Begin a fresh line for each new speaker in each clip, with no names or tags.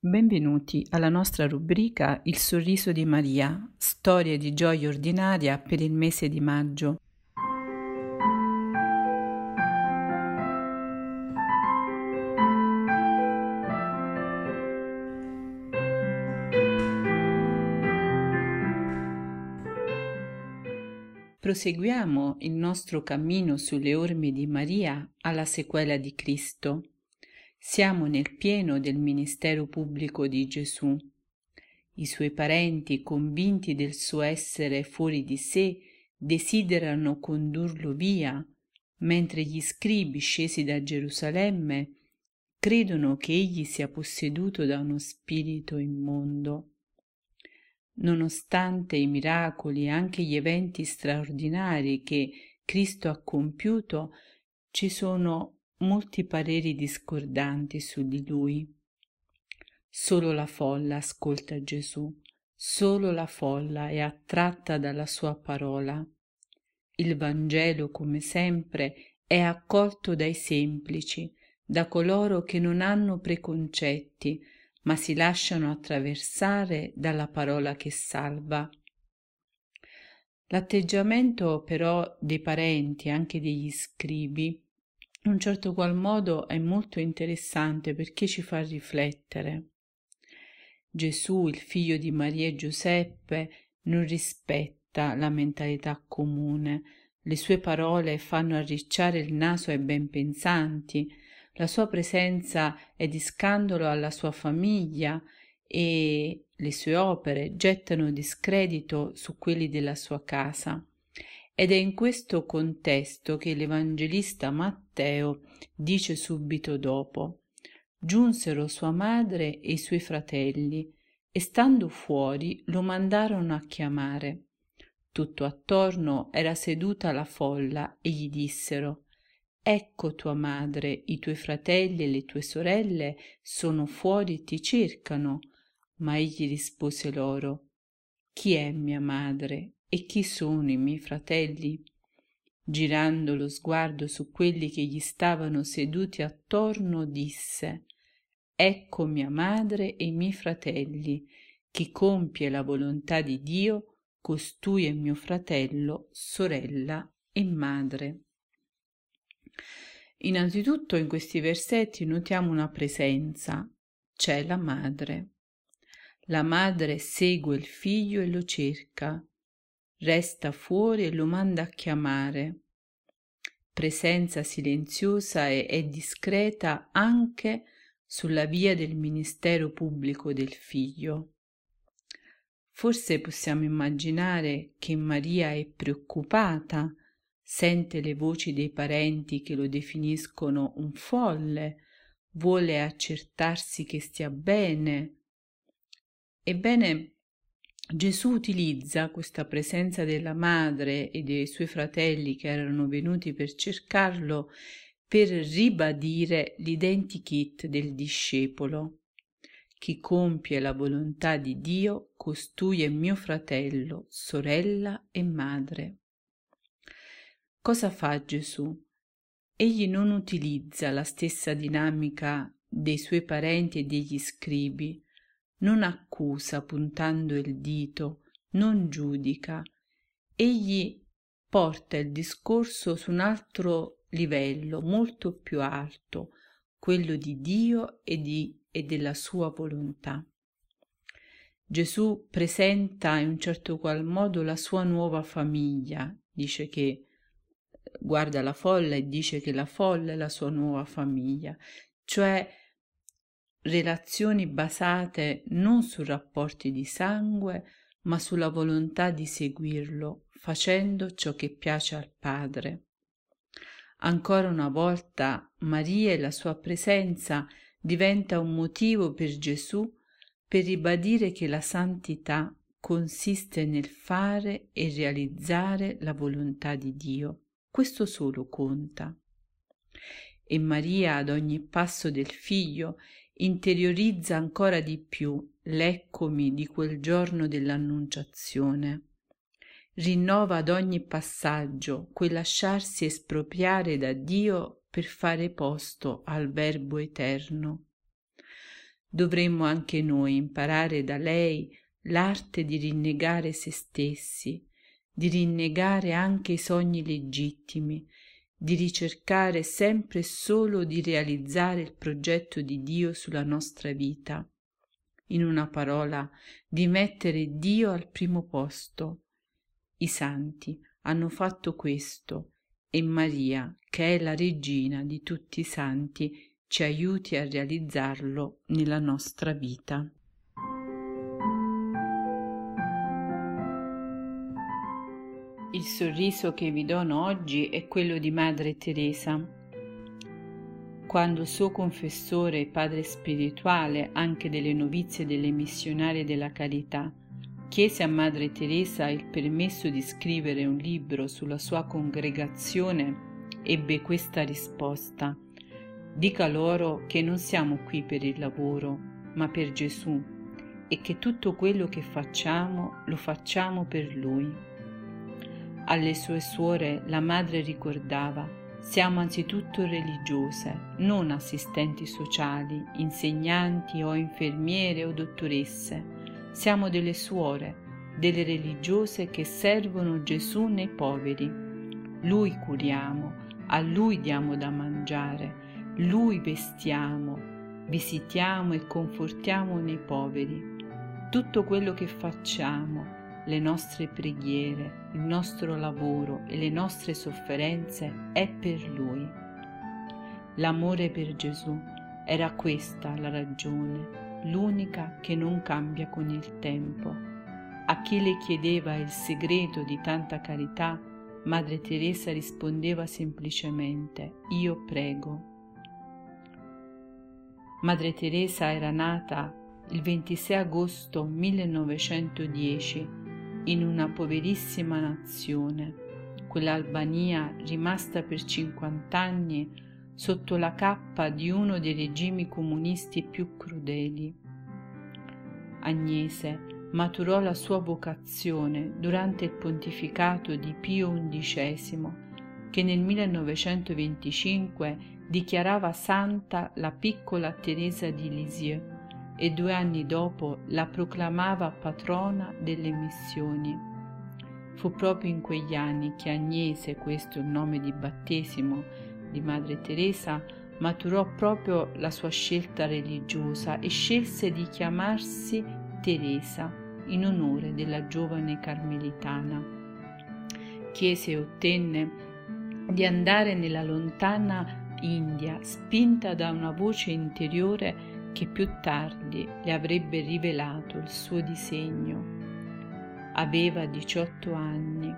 Benvenuti alla nostra rubrica Il sorriso di Maria, storie di gioia ordinaria per il mese di maggio. Proseguiamo il nostro cammino sulle orme di Maria alla sequela di Cristo. Siamo nel pieno del ministero pubblico di Gesù. I suoi parenti, convinti del suo essere fuori di sé, desiderano condurlo via, mentre gli scribi scesi da Gerusalemme credono che egli sia posseduto da uno spirito immondo. Nonostante i miracoli e anche gli eventi straordinari che Cristo ha compiuto, ci sono molti pareri discordanti su di lui. Solo la folla ascolta Gesù, solo la folla è attratta dalla sua parola. Il Vangelo, come sempre, è accolto dai semplici, da coloro che non hanno preconcetti, ma si lasciano attraversare dalla parola che salva. L'atteggiamento però dei parenti, anche degli scribi, in un certo qual modo è molto interessante perché ci fa riflettere. Gesù, il figlio di Maria e Giuseppe, non rispetta la mentalità comune, le sue parole fanno arricciare il naso ai ben pensanti, la sua presenza è di scandalo alla sua famiglia e le sue opere gettano discredito su quelli della sua casa. Ed è in questo contesto che l'Evangelista Matteo dice subito dopo Giunsero sua madre e i suoi fratelli e stando fuori lo mandarono a chiamare. Tutto attorno era seduta la folla e gli dissero Ecco tua madre, i tuoi fratelli e le tue sorelle sono fuori e ti cercano. Ma egli rispose loro, Chi è mia madre e chi sono i miei fratelli? Girando lo sguardo su quelli che gli stavano seduti attorno, disse, Ecco mia madre e i miei fratelli, chi compie la volontà di Dio, costui è mio fratello, sorella e madre. Innanzitutto in questi versetti notiamo una presenza, c'è la madre. La madre segue il figlio e lo cerca, resta fuori e lo manda a chiamare. Presenza silenziosa e, e discreta anche sulla via del ministero pubblico del figlio. Forse possiamo immaginare che Maria è preoccupata sente le voci dei parenti che lo definiscono un folle, vuole accertarsi che stia bene. Ebbene, Gesù utilizza questa presenza della madre e dei suoi fratelli che erano venuti per cercarlo per ribadire l'identikit del discepolo. Chi compie la volontà di Dio, costui è mio fratello, sorella e madre. Cosa fa Gesù? Egli non utilizza la stessa dinamica dei suoi parenti e degli scribi, non accusa puntando il dito, non giudica. Egli porta il discorso su un altro livello, molto più alto, quello di Dio e, di, e della sua volontà. Gesù presenta in un certo qual modo la sua nuova famiglia, dice che guarda la folla e dice che la folla è la sua nuova famiglia, cioè relazioni basate non su rapporti di sangue, ma sulla volontà di seguirlo, facendo ciò che piace al Padre. Ancora una volta Maria e la sua presenza diventa un motivo per Gesù per ribadire che la santità consiste nel fare e realizzare la volontà di Dio questo solo conta. E Maria ad ogni passo del figlio interiorizza ancora di più l'eccomi di quel giorno dell'annunciazione. Rinnova ad ogni passaggio quel lasciarsi espropriare da Dio per fare posto al Verbo eterno. dovremmo anche noi imparare da lei l'arte di rinnegare se stessi, di rinnegare anche i sogni legittimi, di ricercare sempre solo di realizzare il progetto di Dio sulla nostra vita. In una parola, di mettere Dio al primo posto. I santi hanno fatto questo e Maria, che è la regina di tutti i santi, ci aiuti a realizzarlo nella nostra vita. Il sorriso che vi dono oggi è quello di Madre Teresa. Quando il suo confessore e padre spirituale anche delle novizie delle missionarie della carità chiese a Madre Teresa il permesso di scrivere un libro sulla sua congregazione, ebbe questa risposta. Dica loro che non siamo qui per il lavoro, ma per Gesù e che tutto quello che facciamo lo facciamo per Lui. Alle sue suore la madre ricordava siamo anzitutto religiose, non assistenti sociali, insegnanti o infermiere o dottoresse. Siamo delle suore, delle religiose che servono Gesù nei poveri. Lui curiamo, a Lui diamo da mangiare, Lui vestiamo, visitiamo e confortiamo nei poveri. Tutto quello che facciamo, le nostre preghiere, il nostro lavoro e le nostre sofferenze è per Lui. L'amore per Gesù era questa la ragione, l'unica che non cambia con il tempo. A chi le chiedeva il segreto di tanta carità, Madre Teresa rispondeva semplicemente Io prego. Madre Teresa era nata il 26 agosto 1910 in una poverissima nazione, quell'Albania rimasta per 50 anni sotto la cappa di uno dei regimi comunisti più crudeli. Agnese maturò la sua vocazione durante il pontificato di Pio XI, che nel 1925 dichiarava santa la piccola Teresa di Lisieux e due anni dopo la proclamava patrona delle missioni. Fu proprio in quegli anni che Agnese, questo il nome di battesimo di Madre Teresa, maturò proprio la sua scelta religiosa e scelse di chiamarsi Teresa in onore della giovane carmelitana. Chiese e ottenne di andare nella lontana India, spinta da una voce interiore che più tardi le avrebbe rivelato il suo disegno. Aveva 18 anni.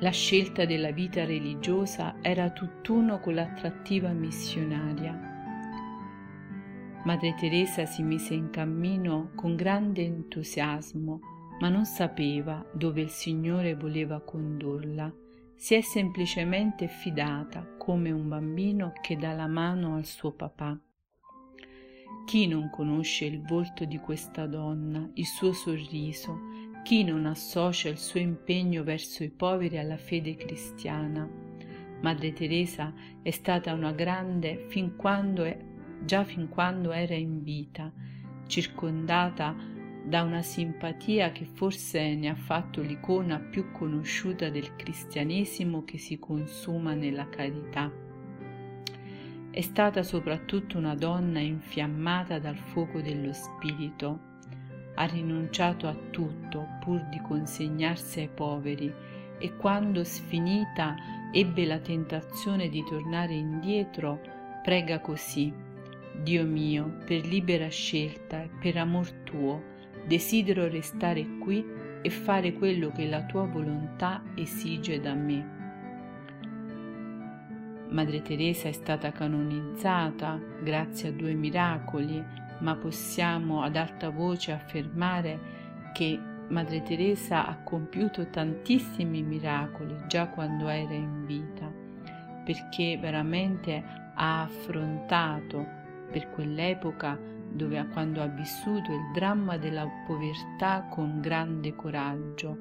La scelta della vita religiosa era tutt'uno con l'attrattiva missionaria. Madre Teresa si mise in cammino con grande entusiasmo, ma non sapeva dove il Signore voleva condurla. Si è semplicemente fidata come un bambino che dà la mano al suo papà. Chi non conosce il volto di questa donna, il suo sorriso? Chi non associa il suo impegno verso i poveri alla fede cristiana? Madre Teresa è stata una grande fin quando è, già fin quando era in vita, circondata da una simpatia che forse ne ha fatto l'icona più conosciuta del cristianesimo che si consuma nella carità. È stata soprattutto una donna infiammata dal fuoco dello spirito. Ha rinunciato a tutto pur di consegnarsi ai poveri e quando sfinita ebbe la tentazione di tornare indietro, prega così. Dio mio, per libera scelta e per amor tuo, desidero restare qui e fare quello che la tua volontà esige da me. Madre Teresa è stata canonizzata grazie a due miracoli, ma possiamo ad alta voce affermare che Madre Teresa ha compiuto tantissimi miracoli già quando era in vita, perché veramente ha affrontato per quell'epoca dove quando ha vissuto il dramma della povertà con grande coraggio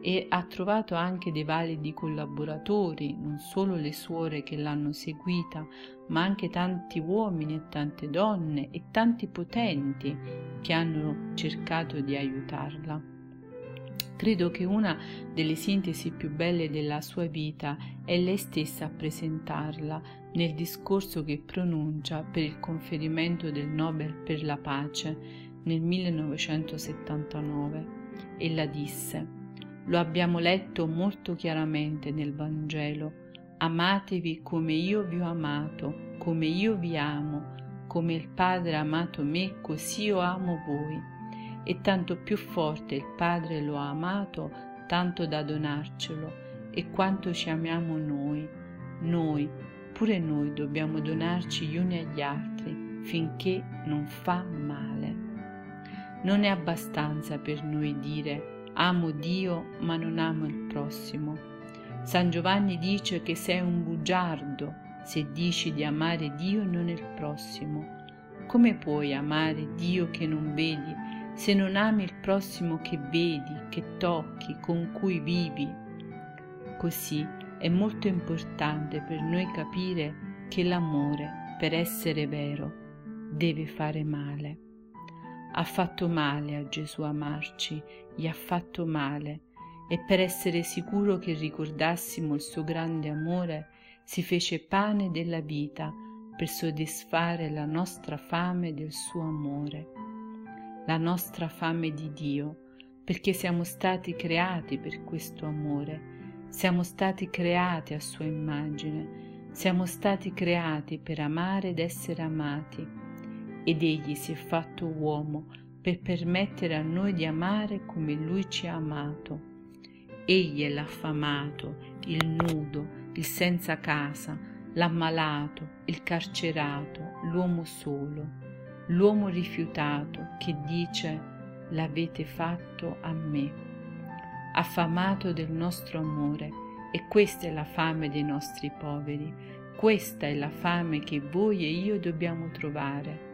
e ha trovato anche dei validi collaboratori, non solo le suore che l'hanno seguita, ma anche tanti uomini e tante donne e tanti potenti che hanno cercato di aiutarla. Credo che una delle sintesi più belle della sua vita è lei stessa a presentarla nel discorso che pronuncia per il conferimento del Nobel per la pace nel 1979. Ella disse, lo abbiamo letto molto chiaramente nel Vangelo, amatevi come io vi ho amato, come io vi amo, come il Padre ha amato me, così io amo voi. E tanto più forte il Padre lo ha amato, tanto da donarcelo, e quanto ci amiamo noi, noi, pure noi dobbiamo donarci gli uni agli altri, finché non fa male. Non è abbastanza per noi dire amo Dio ma non amo il prossimo. San Giovanni dice che sei un bugiardo se dici di amare Dio e non il prossimo. Come puoi amare Dio che non vedi se non ami il prossimo che vedi, che tocchi, con cui vivi. Così è molto importante per noi capire che l'amore, per essere vero, deve fare male. Ha fatto male a Gesù amarci, gli ha fatto male, e per essere sicuro che ricordassimo il suo grande amore, si fece pane della vita per soddisfare la nostra fame del suo amore. La nostra fame di Dio, perché siamo stati creati per questo amore, siamo stati creati a sua immagine, siamo stati creati per amare ed essere amati, ed Egli si è fatto uomo per permettere a noi di amare come Lui ci ha amato. Egli è l'affamato, il nudo, il senza casa, l'ammalato, il carcerato, l'uomo solo l'uomo rifiutato che dice l'avete fatto a me, affamato del nostro amore, e questa è la fame dei nostri poveri, questa è la fame che voi e io dobbiamo trovare.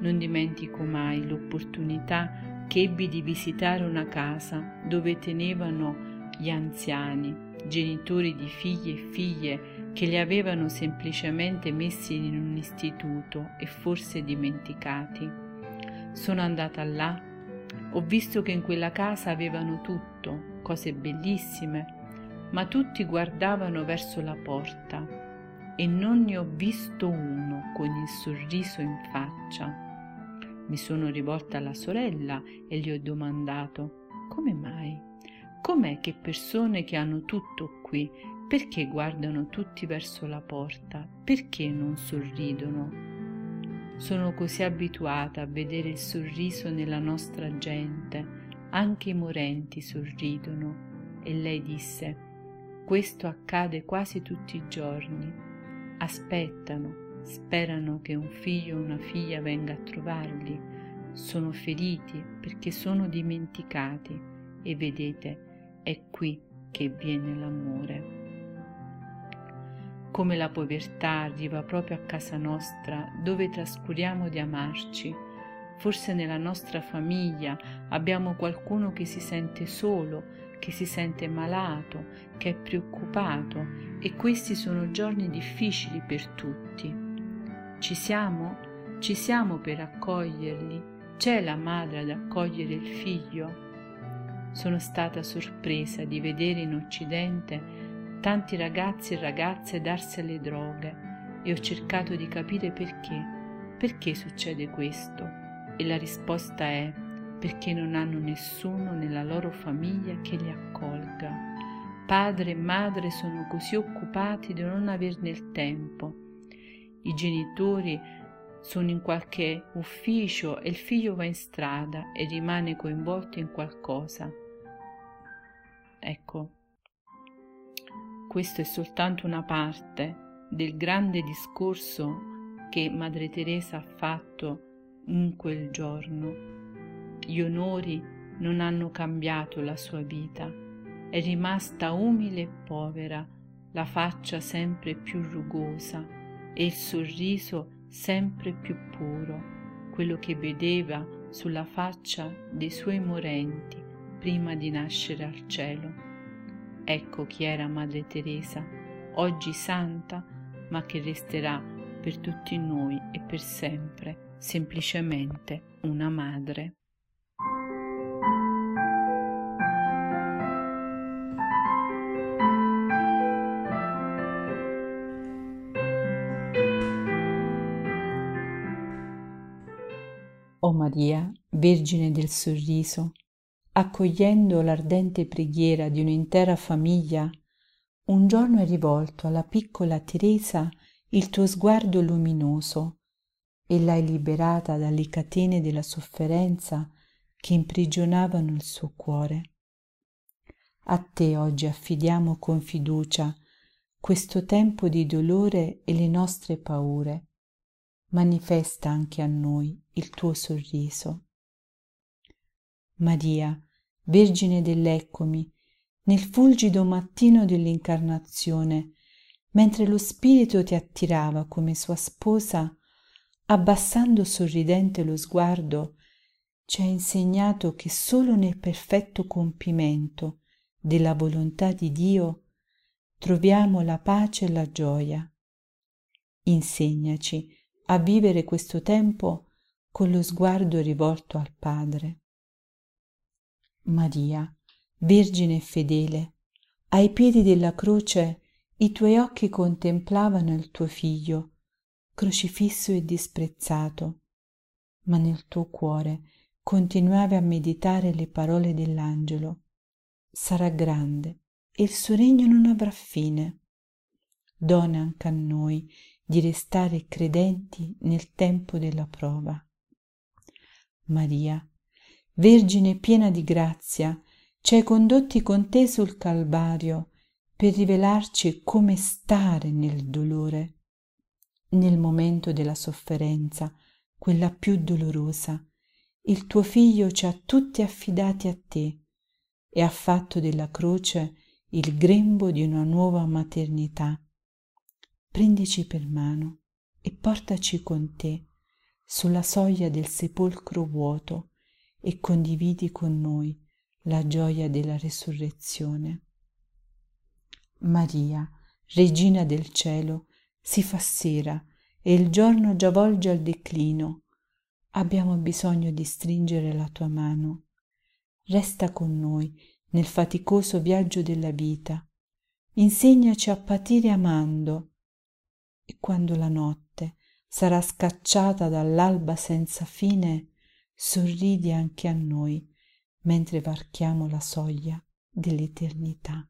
Non dimentico mai l'opportunità che ebbi di visitare una casa dove tenevano gli anziani, genitori di figli e figlie che li avevano semplicemente messi in un istituto e forse dimenticati. Sono andata là, ho visto che in quella casa avevano tutto, cose bellissime, ma tutti guardavano verso la porta e non ne ho visto uno con il sorriso in faccia. Mi sono rivolta alla sorella e gli ho domandato come mai? Com'è che persone che hanno tutto qui perché guardano tutti verso la porta? Perché non sorridono? Sono così abituata a vedere il sorriso nella nostra gente, anche i morenti sorridono. E lei disse, questo accade quasi tutti i giorni. Aspettano, sperano che un figlio o una figlia venga a trovarli. Sono feriti perché sono dimenticati e vedete, è qui che viene l'amore come la povertà arriva proprio a casa nostra dove trascuriamo di amarci. Forse nella nostra famiglia abbiamo qualcuno che si sente solo, che si sente malato, che è preoccupato e questi sono giorni difficili per tutti. Ci siamo? Ci siamo per accoglierli? C'è la madre ad accogliere il figlio? Sono stata sorpresa di vedere in Occidente tanti ragazzi e ragazze darsi alle droghe e ho cercato di capire perché. Perché succede questo? E la risposta è perché non hanno nessuno nella loro famiglia che li accolga. Padre e madre sono così occupati di non averne il tempo. I genitori sono in qualche ufficio e il figlio va in strada e rimane coinvolto in qualcosa. Ecco, questo è soltanto una parte del grande discorso che Madre Teresa ha fatto in quel giorno. Gli onori non hanno cambiato la sua vita, è rimasta umile e povera, la faccia sempre più rugosa e il sorriso sempre più puro, quello che vedeva sulla faccia dei suoi morenti prima di nascere al cielo. Ecco chi era Madre Teresa, oggi santa, ma che resterà per tutti noi e per sempre semplicemente una madre. Maria, Vergine del Sorriso, accogliendo l'ardente preghiera di un'intera famiglia, un giorno hai rivolto alla piccola Teresa il tuo sguardo luminoso e l'hai liberata dalle catene della sofferenza che imprigionavano il suo cuore. A te oggi affidiamo con fiducia questo tempo di dolore e le nostre paure manifesta anche a noi il tuo sorriso. Maria, Vergine dell'Eccomi, nel fulgido mattino dell'incarnazione, mentre lo Spirito ti attirava come sua sposa, abbassando sorridente lo sguardo, ci ha insegnato che solo nel perfetto compimento della volontà di Dio troviamo la pace e la gioia. Insegnaci a vivere questo tempo con lo sguardo rivolto al Padre. Maria, Vergine fedele, ai piedi della croce i tuoi occhi contemplavano il tuo figlio, crocifisso e disprezzato, ma nel tuo cuore continuavi a meditare le parole dell'angelo. Sarà grande e il suo regno non avrà fine. Dona anche a noi di restare credenti nel tempo della prova. Maria, Vergine piena di grazia, ci hai condotti con te sul Calvario per rivelarci come stare nel dolore, nel momento della sofferenza, quella più dolorosa. Il tuo figlio ci ha tutti affidati a te e ha fatto della croce il grembo di una nuova maternità prendici per mano e portaci con te sulla soglia del sepolcro vuoto e condividi con noi la gioia della resurrezione. Maria, Regina del cielo, si fa sera e il giorno già volge al declino. Abbiamo bisogno di stringere la tua mano. Resta con noi nel faticoso viaggio della vita. Insegnaci a patire amando e quando la notte sarà scacciata dall'alba senza fine, sorridi anche a noi mentre varchiamo la soglia dell'eternità.